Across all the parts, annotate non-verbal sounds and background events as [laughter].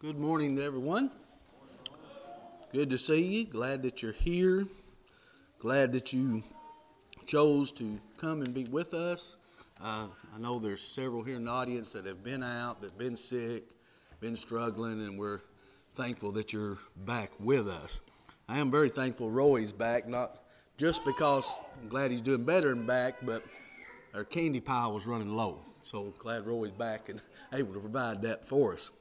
Good morning to everyone. Good to see you. Glad that you're here. Glad that you chose to come and be with us. Uh, I know there's several here in the audience that have been out, that been sick, been struggling, and we're thankful that you're back with us. I am very thankful Roy's back, not just because I'm glad he's doing better and back, but our candy pile was running low. So glad Roy's back and [laughs] able to provide that for us.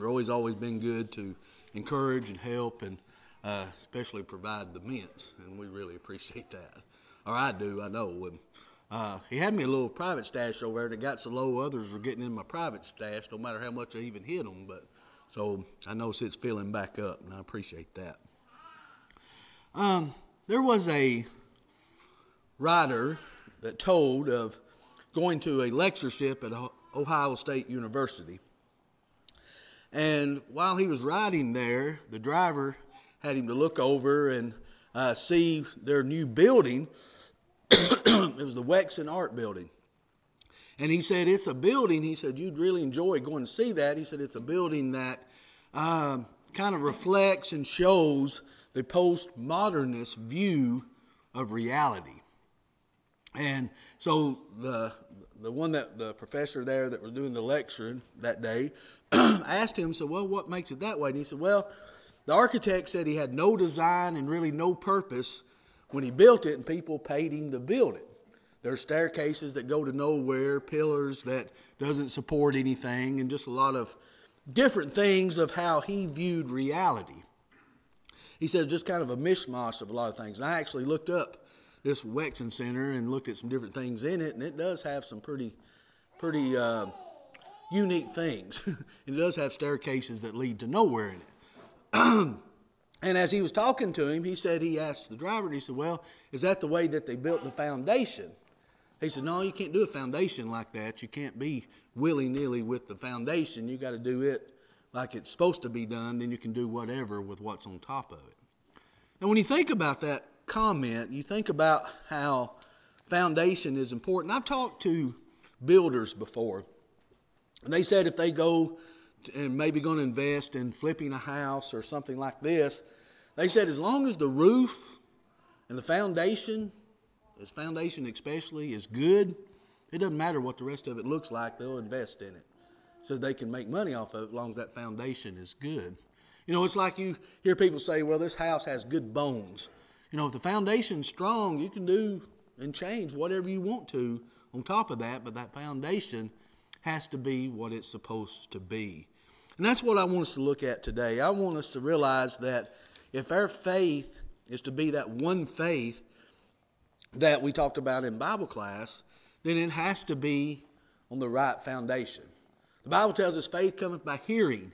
Roy's always been good to encourage and help and uh, especially provide the mints, and we really appreciate that. Or I do, I know. And, uh, he had me a little private stash over there that got so low others were getting in my private stash, no matter how much I even hit them. But so I know it's filling back up, and I appreciate that. Um, there was a writer that told of going to a lectureship at Ohio State University. And while he was riding there, the driver had him to look over and uh, see their new building. [clears throat] it was the Wexner Art Building. And he said, It's a building. He said, You'd really enjoy going to see that. He said, It's a building that um, kind of reflects and shows the postmodernist view of reality. And so the the one that the professor there that was doing the lecture that day [clears throat] asked him, said, Well, what makes it that way? And he said, Well, the architect said he had no design and really no purpose when he built it, and people paid him to build it. There are staircases that go to nowhere, pillars that doesn't support anything, and just a lot of different things of how he viewed reality. He said just kind of a mishmash of a lot of things. And I actually looked up this Wexner Center and looked at some different things in it, and it does have some pretty, pretty uh, unique things. [laughs] it does have staircases that lead to nowhere in it. [clears throat] and as he was talking to him, he said, he asked the driver, and he said, Well, is that the way that they built the foundation? He said, No, you can't do a foundation like that. You can't be willy nilly with the foundation. You got to do it like it's supposed to be done, then you can do whatever with what's on top of it. And when you think about that comment, you think about how foundation is important. I've talked to builders before, and they said if they go and maybe going to invest in flipping a house or something like this, they said as long as the roof and the foundation, this foundation especially, is good, it doesn't matter what the rest of it looks like, they'll invest in it so they can make money off of it as long as that foundation is good. You know, it's like you hear people say, well, this house has good bones. You know, if the foundation's strong, you can do and change whatever you want to on top of that, but that foundation has to be what it's supposed to be. And that's what I want us to look at today. I want us to realize that if our faith is to be that one faith that we talked about in Bible class, then it has to be on the right foundation. The Bible tells us faith cometh by hearing,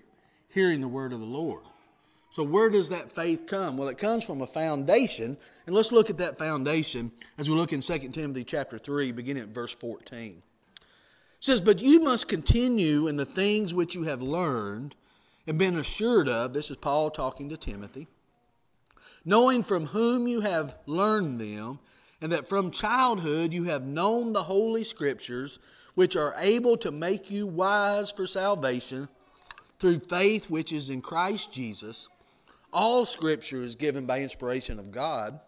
hearing the word of the Lord. So, where does that faith come? Well, it comes from a foundation. And let's look at that foundation as we look in 2 Timothy chapter 3, beginning at verse 14. Says, But you must continue in the things which you have learned and been assured of. This is Paul talking to Timothy. Knowing from whom you have learned them, and that from childhood you have known the Holy Scriptures, which are able to make you wise for salvation through faith which is in Christ Jesus. All Scripture is given by inspiration of God.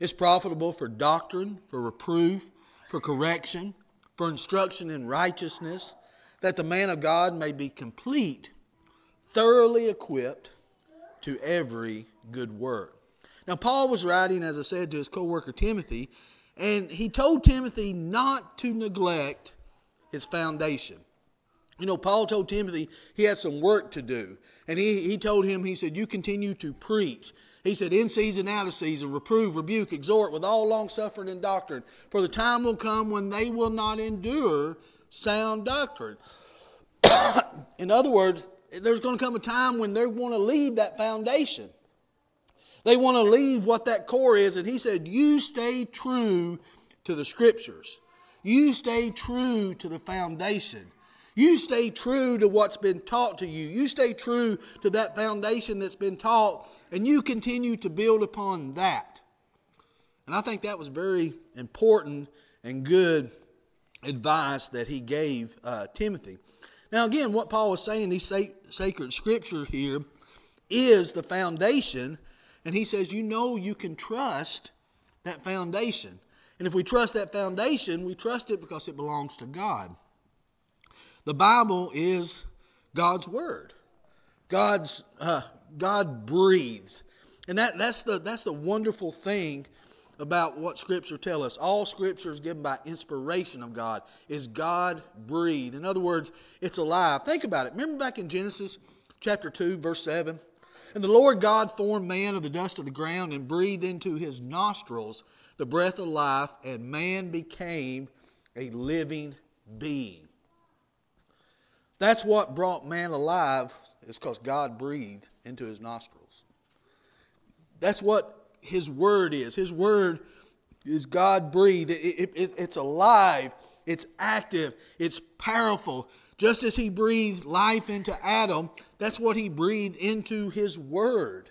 It's profitable for doctrine, for reproof, for correction, for instruction in righteousness, that the man of God may be complete, thoroughly equipped to every good work. Now, Paul was writing, as I said, to his co worker Timothy, and he told Timothy not to neglect his foundation. You know, Paul told Timothy he had some work to do. And he, he told him, he said, You continue to preach. He said, In season, out of season, reprove, rebuke, exhort with all long suffering and doctrine. For the time will come when they will not endure sound doctrine. [coughs] In other words, there's going to come a time when they want to leave that foundation. They want to leave what that core is. And he said, You stay true to the scriptures, you stay true to the foundation. You stay true to what's been taught to you. You stay true to that foundation that's been taught, and you continue to build upon that. And I think that was very important and good advice that he gave uh, Timothy. Now, again, what Paul is saying, these sacred scripture here, is the foundation. And he says, you know, you can trust that foundation. And if we trust that foundation, we trust it because it belongs to God. The Bible is God's Word. God's, uh, God breathes. And that, that's, the, that's the wonderful thing about what Scripture tell us. All Scripture is given by inspiration of God. Is God breathed? In other words, it's alive. Think about it. Remember back in Genesis chapter 2, verse 7? And the Lord God formed man of the dust of the ground and breathed into his nostrils the breath of life, and man became a living being. That's what brought man alive, is because God breathed into his nostrils. That's what his word is. His word is God breathed. It, it, it, it's alive, it's active, it's powerful. Just as he breathed life into Adam, that's what he breathed into his word.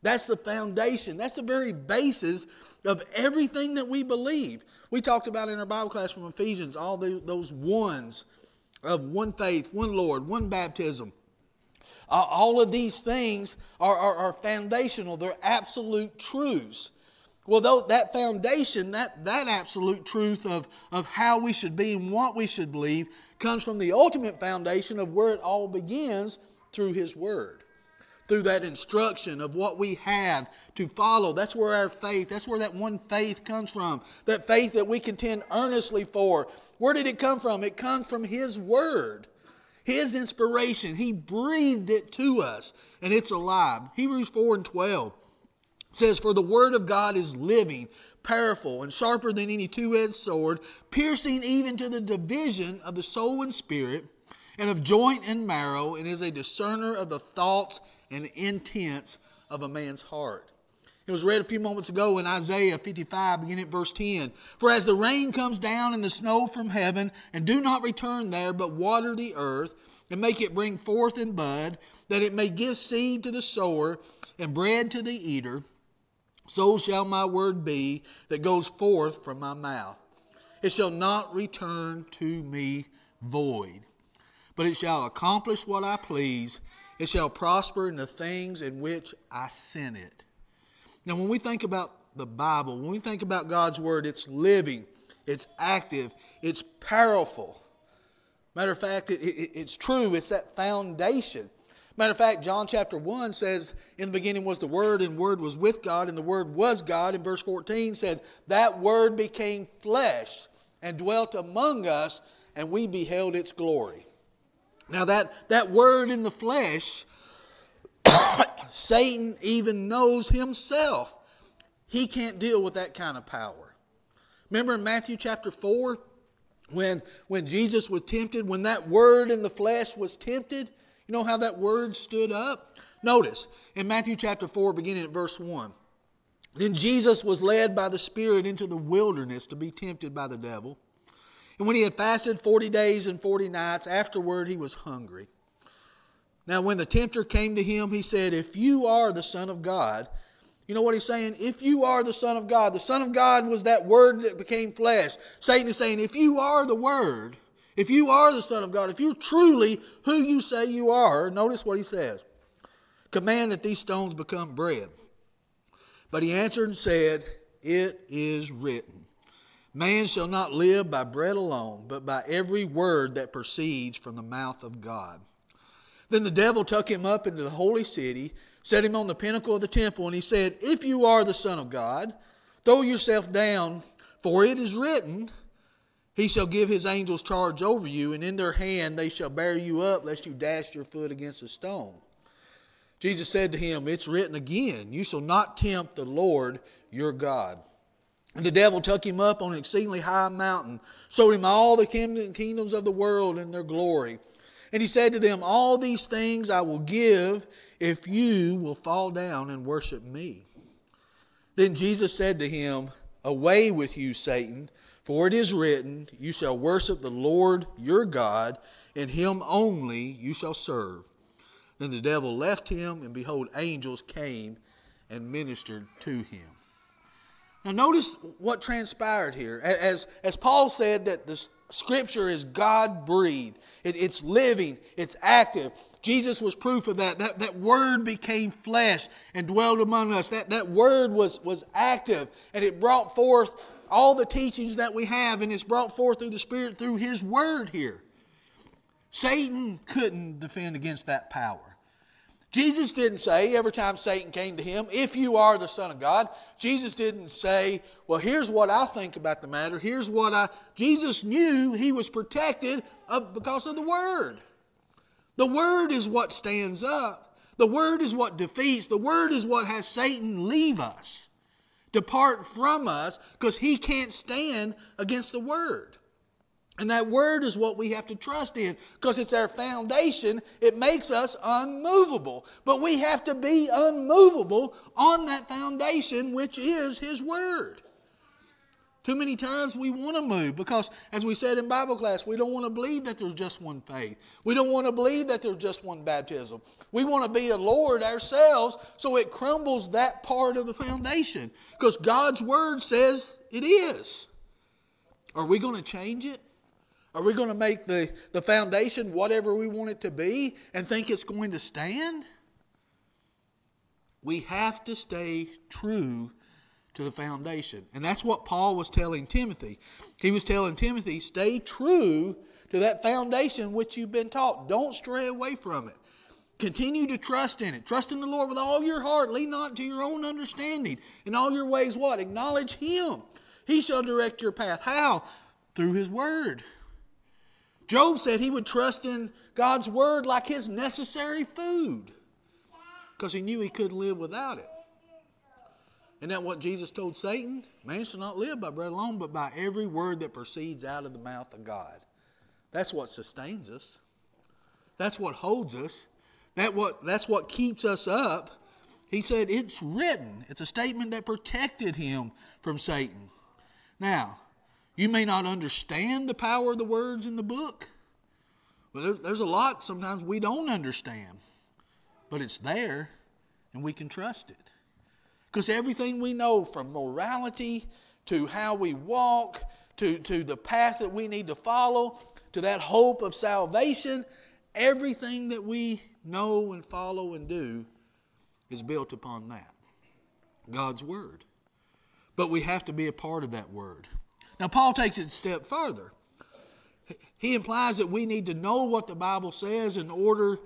That's the foundation. That's the very basis of everything that we believe. We talked about in our Bible class from Ephesians all the, those ones of one faith, one Lord, one baptism. Uh, all of these things are, are, are, foundational, they're absolute truths. Well, though that foundation, that, that absolute truth of, of how we should be and what we should believe, comes from the ultimate foundation of where it all begins through His Word through that instruction of what we have to follow. That's where our faith, that's where that one faith comes from. That faith that we contend earnestly for. Where did it come from? It comes from His Word. His inspiration. He breathed it to us, and it's alive. Hebrews 4 and 12 says, For the Word of God is living, powerful, and sharper than any two edged sword, piercing even to the division of the soul and spirit, and of joint and marrow, and is a discerner of the thoughts and intents of a man's heart. It was read a few moments ago in Isaiah 55, beginning at verse 10. For as the rain comes down and the snow from heaven, and do not return there, but water the earth, and make it bring forth and bud, that it may give seed to the sower and bread to the eater, so shall my word be that goes forth from my mouth. It shall not return to me void, but it shall accomplish what I please it shall prosper in the things in which I sent it. Now, when we think about the Bible, when we think about God's Word, it's living, it's active, it's powerful. Matter of fact, it, it, it's true, it's that foundation. Matter of fact, John chapter 1 says, In the beginning was the Word, and Word was with God, and the Word was God. And verse 14 said, That Word became flesh and dwelt among us, and we beheld its glory. Now, that, that word in the flesh, [coughs] Satan even knows himself he can't deal with that kind of power. Remember in Matthew chapter 4, when, when Jesus was tempted, when that word in the flesh was tempted, you know how that word stood up? Notice in Matthew chapter 4, beginning at verse 1. Then Jesus was led by the Spirit into the wilderness to be tempted by the devil. And when he had fasted 40 days and 40 nights, afterward he was hungry. Now, when the tempter came to him, he said, If you are the Son of God, you know what he's saying? If you are the Son of God, the Son of God was that Word that became flesh. Satan is saying, If you are the Word, if you are the Son of God, if you're truly who you say you are, notice what he says command that these stones become bread. But he answered and said, It is written. Man shall not live by bread alone, but by every word that proceeds from the mouth of God. Then the devil took him up into the holy city, set him on the pinnacle of the temple, and he said, If you are the Son of God, throw yourself down, for it is written, He shall give His angels charge over you, and in their hand they shall bear you up, lest you dash your foot against a stone. Jesus said to him, It's written again, You shall not tempt the Lord your God. And the devil took him up on an exceedingly high mountain, showed him all the kingdoms of the world and their glory. And he said to them, All these things I will give if you will fall down and worship me. Then Jesus said to him, Away with you, Satan, for it is written, You shall worship the Lord your God, and him only you shall serve. Then the devil left him, and behold, angels came and ministered to him. Now, notice what transpired here. As, as Paul said, that the Scripture is God breathed, it, it's living, it's active. Jesus was proof of that. that. That word became flesh and dwelled among us. That, that word was, was active and it brought forth all the teachings that we have, and it's brought forth through the Spirit through His word here. Satan couldn't defend against that power. Jesus didn't say every time Satan came to him, if you are the Son of God, Jesus didn't say, well, here's what I think about the matter. Here's what I. Jesus knew he was protected of, because of the Word. The Word is what stands up, the Word is what defeats, the Word is what has Satan leave us, depart from us, because he can't stand against the Word. And that word is what we have to trust in because it's our foundation. It makes us unmovable. But we have to be unmovable on that foundation, which is His word. Too many times we want to move because, as we said in Bible class, we don't want to believe that there's just one faith. We don't want to believe that there's just one baptism. We want to be a Lord ourselves, so it crumbles that part of the foundation because God's Word says it is. Are we going to change it? Are we going to make the, the foundation whatever we want it to be and think it's going to stand? We have to stay true to the foundation. And that's what Paul was telling Timothy. He was telling Timothy, stay true to that foundation which you've been taught. Don't stray away from it. Continue to trust in it. Trust in the Lord with all your heart. Lean not to your own understanding. In all your ways, what? Acknowledge Him. He shall direct your path. How? Through His Word. Job said he would trust in God's word like his necessary food because he knew he couldn't live without it. Isn't that what Jesus told Satan? Man shall not live by bread alone, but by every word that proceeds out of the mouth of God. That's what sustains us. That's what holds us. That what, that's what keeps us up. He said, It's written. It's a statement that protected him from Satan. Now, you may not understand the power of the words in the book. But there's a lot sometimes we don't understand. But it's there and we can trust it. Because everything we know from morality to how we walk to, to the path that we need to follow to that hope of salvation, everything that we know and follow and do is built upon that God's Word. But we have to be a part of that Word. Now, Paul takes it a step further. He implies that we need to know what the Bible says in order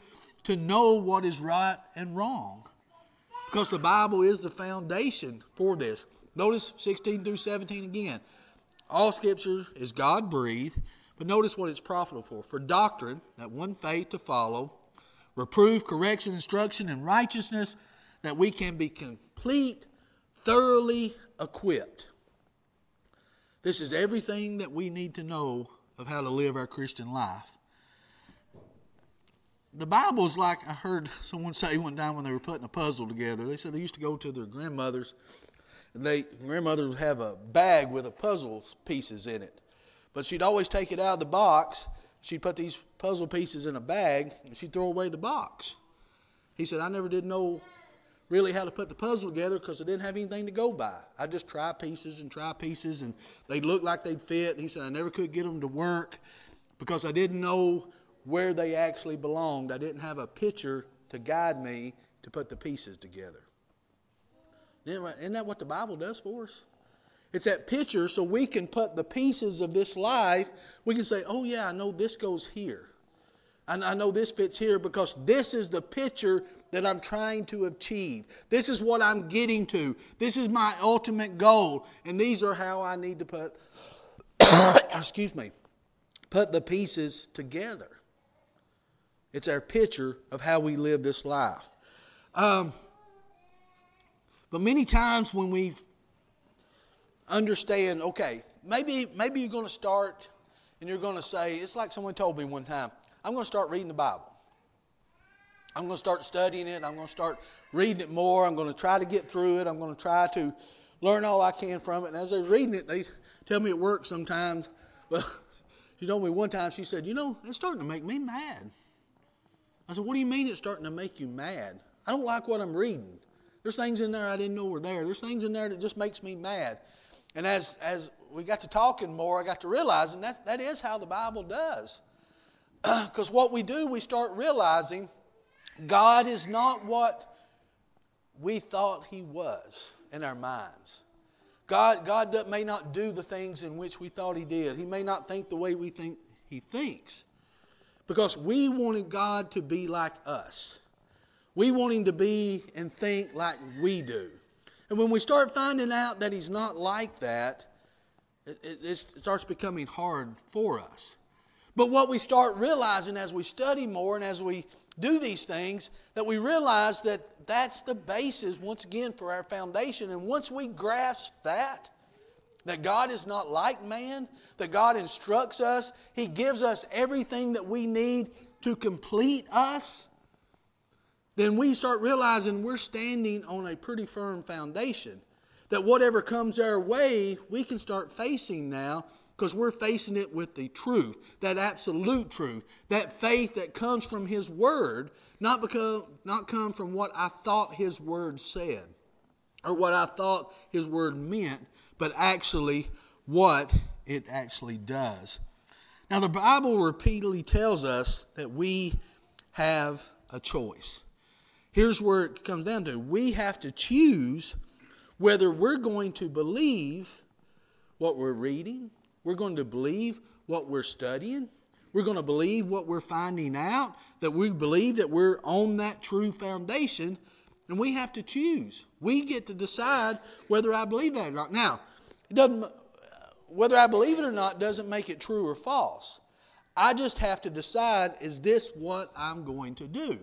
to know what is right and wrong. Because the Bible is the foundation for this. Notice 16 through 17 again. All scripture is God breathed, but notice what it's profitable for. For doctrine, that one faith to follow, reproof, correction, instruction, and righteousness, that we can be complete, thoroughly equipped this is everything that we need to know of how to live our Christian life. The Bible is like I heard someone say one time when they were putting a puzzle together. They said they used to go to their grandmother's, and they grandmothers would have a bag with a puzzle pieces in it. But she'd always take it out of the box. She'd put these puzzle pieces in a bag, and she'd throw away the box. He said, I never did know really how to put the puzzle together because I didn't have anything to go by. I just try pieces and try pieces, and they looked like they'd fit. And he said I never could get them to work because I didn't know where they actually belonged. I didn't have a picture to guide me to put the pieces together. Isn't that what the Bible does for us? It's that picture so we can put the pieces of this life, we can say, oh, yeah, I know this goes here. And I know this fits here because this is the picture that I'm trying to achieve. This is what I'm getting to. This is my ultimate goal. And these are how I need to put, [coughs] excuse me, put the pieces together. It's our picture of how we live this life. Um, but many times when we understand, okay, maybe maybe you're going to start and you're going to say, it's like someone told me one time. I'm going to start reading the Bible. I'm going to start studying it. I'm going to start reading it more. I'm going to try to get through it. I'm going to try to learn all I can from it. And as I was reading it, they tell me it works sometimes, [laughs] well, she told me one time, she said, You know, it's starting to make me mad. I said, What do you mean it's starting to make you mad? I don't like what I'm reading. There's things in there I didn't know were there. There's things in there that just makes me mad. And as, as we got to talking more, I got to realizing that, that is how the Bible does. [clears throat] Because what we do, we start realizing God is not what we thought He was in our minds. God, God may not do the things in which we thought He did. He may not think the way we think He thinks. Because we wanted God to be like us. We want Him to be and think like we do. And when we start finding out that He's not like that, it, it, it starts becoming hard for us. But what we start realizing as we study more and as we do these things, that we realize that that's the basis, once again, for our foundation. And once we grasp that, that God is not like man, that God instructs us, He gives us everything that we need to complete us, then we start realizing we're standing on a pretty firm foundation. That whatever comes our way, we can start facing now because we're facing it with the truth, that absolute truth, that faith that comes from His Word, not because not come from what I thought His Word said or what I thought His Word meant, but actually what it actually does. Now, the Bible repeatedly tells us that we have a choice. Here's where it comes down to we have to choose whether we're going to believe what we're reading, we're going to believe what we're studying. We're going to believe what we're finding out, that we believe that we're on that true foundation, and we have to choose. We get to decide whether I believe that or not. Now, it doesn't, whether I believe it or not doesn't make it true or false. I just have to decide is this what I'm going to do?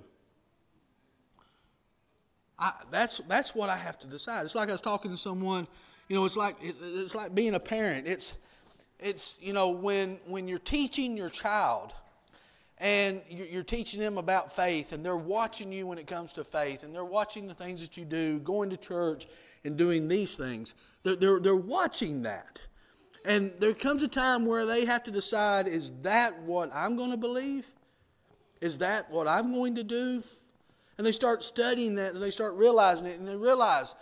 I, that's, that's what I have to decide. It's like I was talking to someone, you know, it's like, it's like being a parent. It's, it's you know when when you're teaching your child and you're teaching them about faith and they're watching you when it comes to faith and they're watching the things that you do going to church and doing these things they're, they're, they're watching that. And there comes a time where they have to decide is that what i'm going to believe? Is that what i'm going to do? And they start studying that and they start realizing it and they realize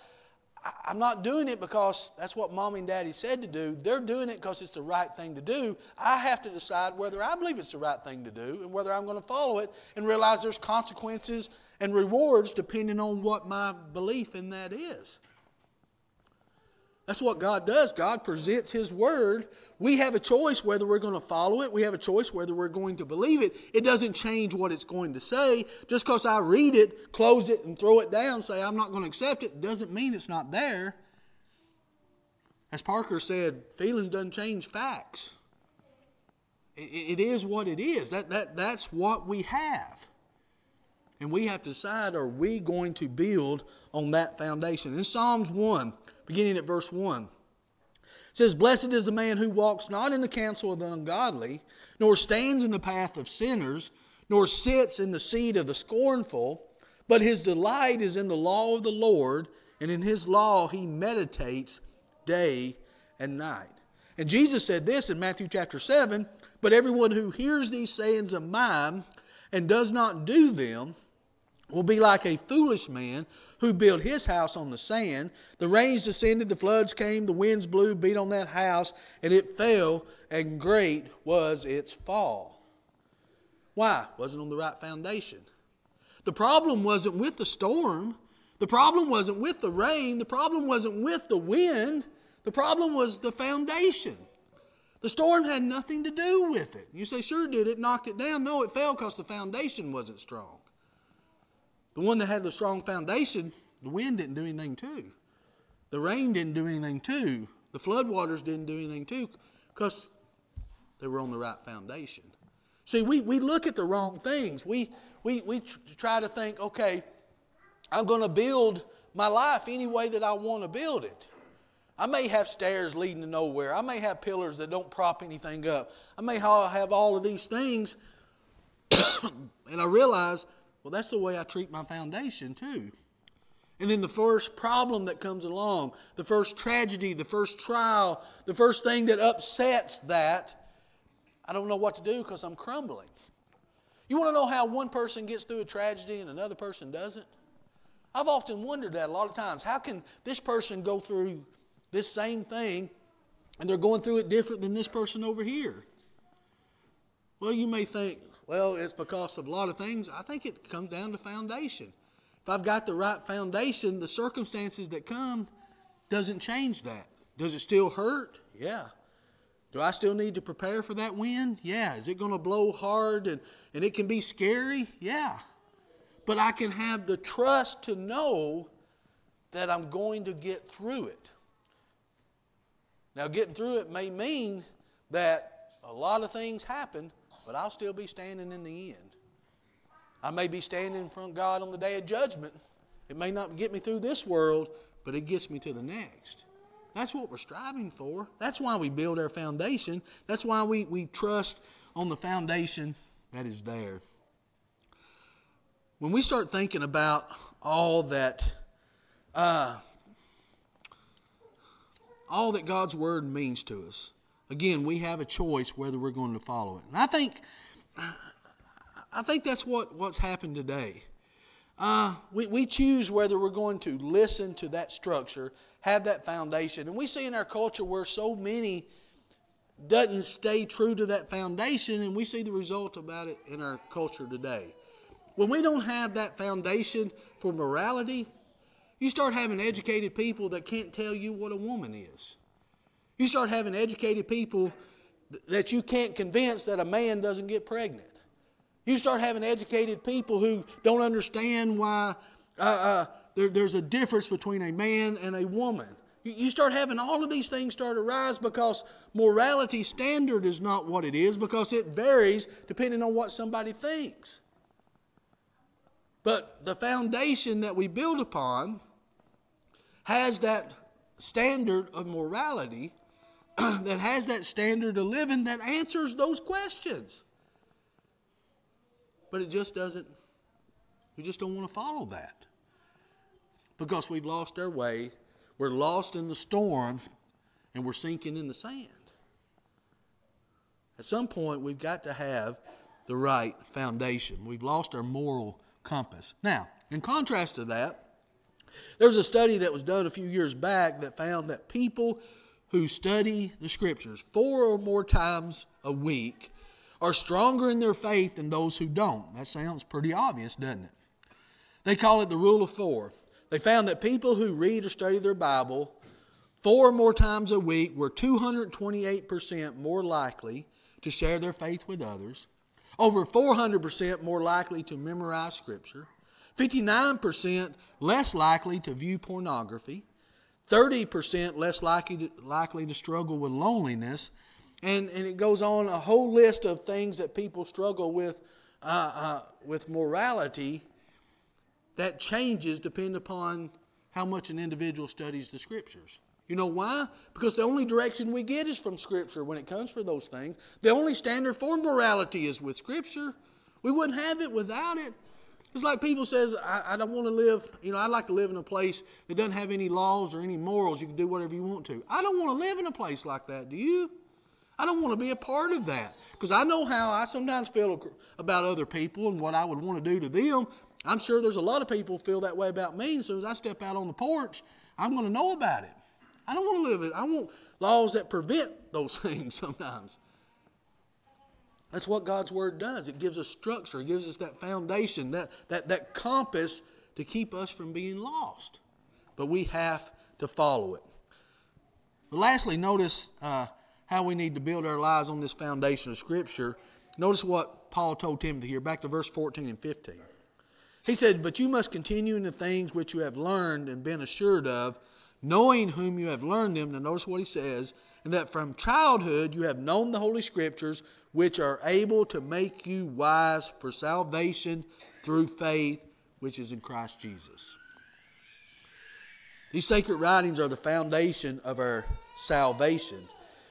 I'm not doing it because that's what mommy and daddy said to do. They're doing it because it's the right thing to do. I have to decide whether I believe it's the right thing to do and whether I'm going to follow it and realize there's consequences and rewards depending on what my belief in that is. That's what God does. God presents His Word. We have a choice whether we're going to follow it. We have a choice whether we're going to believe it. It doesn't change what it's going to say. Just because I read it, close it, and throw it down, say I'm not going to accept it, doesn't mean it's not there. As Parker said, feelings doesn't change facts. it is what it is. That, that, that's what we have. And we have to decide are we going to build on that foundation? In Psalms 1, beginning at verse 1. It says, Blessed is the man who walks not in the counsel of the ungodly, nor stands in the path of sinners, nor sits in the seat of the scornful, but his delight is in the law of the Lord, and in his law he meditates day and night. And Jesus said this in Matthew chapter 7 But everyone who hears these sayings of mine and does not do them will be like a foolish man who built his house on the sand. The rains descended, the floods came, the winds blew, beat on that house, and it fell, and great was its fall. Why? Wasn't on the right foundation. The problem wasn't with the storm. The problem wasn't with the rain. The problem wasn't with the wind. The problem was the foundation. The storm had nothing to do with it. You say, sure did it, knocked it down. No, it fell because the foundation wasn't strong. The one that had the strong foundation, the wind didn't do anything to. The rain didn't do anything to. The floodwaters didn't do anything to because they were on the right foundation. See, we, we look at the wrong things. We, we, we try to think, okay, I'm going to build my life any way that I want to build it. I may have stairs leading to nowhere. I may have pillars that don't prop anything up. I may have all of these things. [coughs] and I realize well, that's the way I treat my foundation too. And then the first problem that comes along, the first tragedy, the first trial, the first thing that upsets that, I don't know what to do because I'm crumbling. You want to know how one person gets through a tragedy and another person doesn't? I've often wondered that a lot of times. How can this person go through this same thing and they're going through it different than this person over here? Well, you may think, well, it's because of a lot of things. I think it comes down to foundation. If I've got the right foundation, the circumstances that come doesn't change that. Does it still hurt? Yeah. Do I still need to prepare for that wind? Yeah. Is it going to blow hard and, and it can be scary? Yeah. But I can have the trust to know that I'm going to get through it. Now, getting through it may mean that a lot of things happen, but I'll still be standing in the end. I may be standing in front of God on the day of judgment. It may not get me through this world, but it gets me to the next. That's what we're striving for. That's why we build our foundation. That's why we, we trust on the foundation that is there. When we start thinking about all that, uh, all that God's Word means to us, again, we have a choice whether we're going to follow it. And I think, I think that's what, what's happened today. Uh, we, we choose whether we're going to listen to that structure, have that foundation. And we see in our culture where so many doesn't stay true to that foundation, and we see the result about it in our culture today. When we don't have that foundation for morality, you start having educated people that can't tell you what a woman is. You start having educated people that you can't convince that a man doesn't get pregnant. You start having educated people who don't understand why uh, uh, there, there's a difference between a man and a woman. You, you start having all of these things start to rise because morality standard is not what it is because it varies depending on what somebody thinks. But the foundation that we build upon has that standard of morality, [clears throat] that has that standard of living that answers those questions. But it just doesn't, we just don't want to follow that. Because we've lost our way, we're lost in the storm, and we're sinking in the sand. At some point, we've got to have the right foundation. We've lost our moral compass. Now, in contrast to that, there's a study that was done a few years back that found that people who study the scriptures four or more times a week are stronger in their faith than those who don't. That sounds pretty obvious, doesn't it? They call it the rule of four. They found that people who read or study their Bible four or more times a week were 228% more likely to share their faith with others, over 400% more likely to memorize Scripture, 59% less likely to view pornography, 30% less likely to, likely to struggle with loneliness, and, and it goes on a whole list of things that people struggle with uh, uh, with morality that changes depending upon how much an individual studies the scriptures. You know why? Because the only direction we get is from Scripture when it comes for those things. The only standard for morality is with Scripture. We wouldn't have it without it. It's like people says, I, I don't want to live, you know, I'd like to live in a place that doesn't have any laws or any morals. You can do whatever you want to. I don't want to live in a place like that. Do you? I don't want to be a part of that because I know how I sometimes feel about other people and what I would want to do to them. I'm sure there's a lot of people feel that way about me. As soon as I step out on the porch, I'm going to know about it. I don't want to live it. I want laws that prevent those [laughs] things sometimes. That's what God's Word does. It gives us structure, it gives us that foundation, that, that, that compass to keep us from being lost. But we have to follow it. But lastly, notice uh, how we need to build our lives on this foundation of Scripture, notice what Paul told Timothy here, back to verse 14 and 15. He said, But you must continue in the things which you have learned and been assured of, knowing whom you have learned them. Now, notice what he says, and that from childhood you have known the Holy Scriptures, which are able to make you wise for salvation through faith which is in Christ Jesus. These sacred writings are the foundation of our salvation.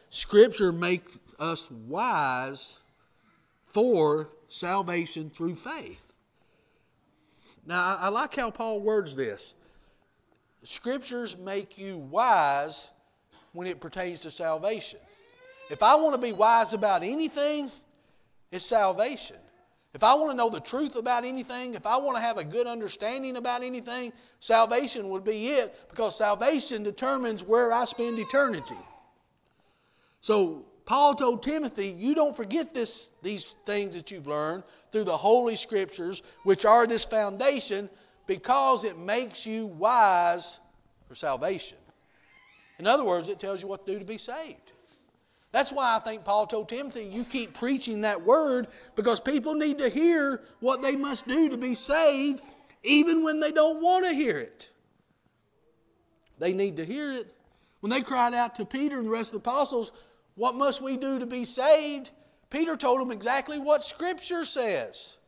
Scripture makes us wise for salvation through faith. Now, I, like how Paul words this. Scriptures make you wise when it pertains to salvation. If I want to be wise about anything, it's salvation. If I want to know the truth about anything, if I want to have a good understanding about anything, salvation would be it because salvation determines where I spend eternity. So Paul told Timothy, you don't forget this, these things that you've learned through the Holy Scriptures, which are this foundation, because it makes you wise for salvation. In other words, it tells you what to do to be saved. That's why I think Paul told Timothy, you keep preaching that word because people need to hear what they must do to be saved, even when they don't want to hear it. They need to hear it. When they cried out to Peter and the rest of the apostles, What must we do to be saved? Peter told them exactly what Scripture says.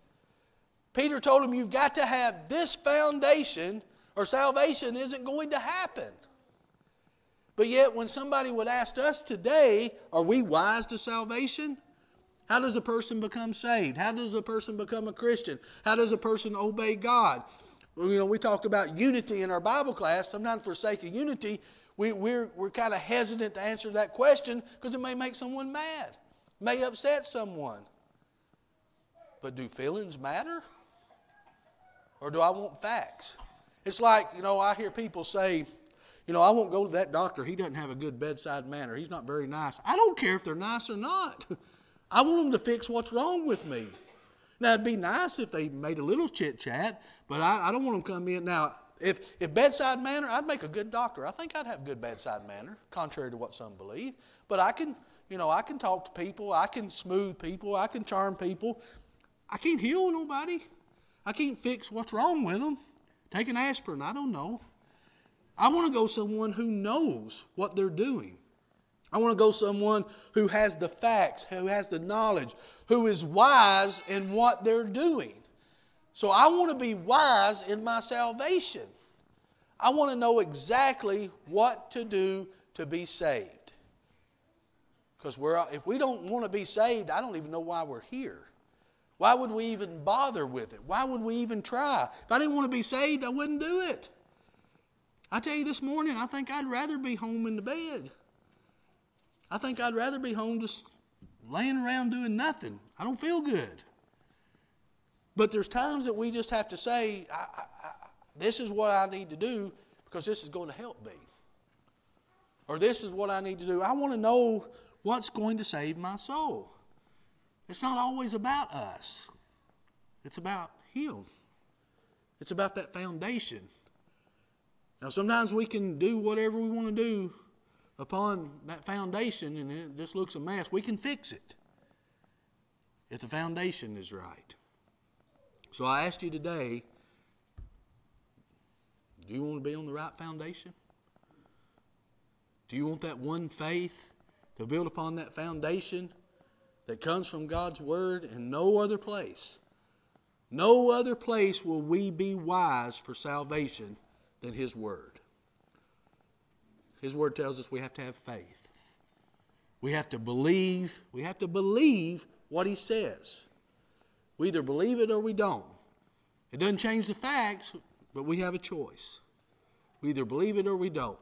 Peter told him, You've got to have this foundation, or salvation isn't going to happen. But yet, when somebody would ask us today, are we wise to salvation? How does a person become saved? How does a person become a Christian? How does a person obey God? You know, we talk about unity in our Bible class. Sometimes, for sake of unity, we, we're, we're kind of hesitant to answer that question because it may make someone mad, may upset someone. But do feelings matter? Or do I want facts? It's like, you know, I hear people say, you know, I won't go to that doctor. He doesn't have a good bedside manner. He's not very nice. I don't care if they're nice or not. [laughs] I want them to fix what's wrong with me. Now, it'd be nice if they made a little chit chat, but I, I don't want them to come in. Now, if, if bedside manner, I'd make a good doctor. I think I'd have good bedside manner, contrary to what some believe. But I can, you know, I can talk to people. I can smooth people. I can charm people. I can't heal nobody. I can't fix what's wrong with them. Take an aspirin. I don't know. I want to go someone who knows what they're doing. I want to go someone who has the facts, who has the knowledge, who is wise in what they're doing. So I want to be wise in my salvation. I want to know exactly what to do to be saved. Because if we don't want to be saved, I don't even know why we're here. Why would we even bother with it? Why would we even try? If I didn't want to be saved, I wouldn't do it. I tell you this morning, I think I'd rather be home in the bed. I think I'd rather be home just laying around doing nothing. I don't feel good. But there's times that we just have to say, I, I, I, this is what I need to do because this is going to help me. Or this is what I need to do. I want to know what's going to save my soul. It's not always about us, it's about Him. It's about that foundation. Now, sometimes we can do whatever we want to do upon that foundation and it just looks a mess. We can fix it if the foundation is right. So I asked you today do you want to be on the right foundation? Do you want that one faith to build upon that foundation that comes from God's Word and no other place? No other place will we be wise for salvation than His Word. His Word tells us we have to have faith. We have to believe. We have to believe what He says. We either believe it or we don't. It doesn't change the facts, but we have a choice. We either believe it or we don't.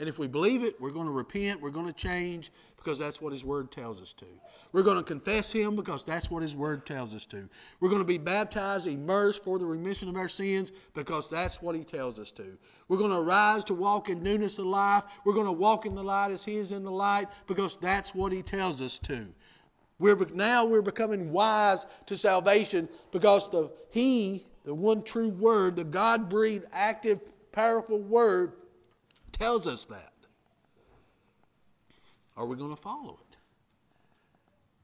And if we believe it, we're going to repent, we're going to change because that's what His Word tells us to. We're going to confess Him because that's what His Word tells us to. We're going to be baptized, immersed for the remission of our sins because that's what He tells us to. We're going to rise to walk in newness of life. We're going to walk in the light as He is in the light because that's what He tells us to. We're, now we're becoming wise to salvation because the He, the one true Word, the God breathed, active, powerful Word, tells us that. Are we going to follow it?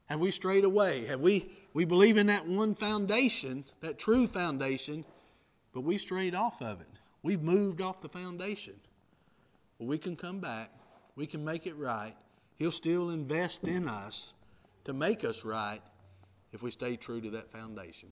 Have we strayed away? Have we we believe in that one foundation, that true foundation, but we strayed off of it. We've moved off the foundation. Well, we can come back. We can make it right. He'll still invest in us to make us right if we stay true to that foundation.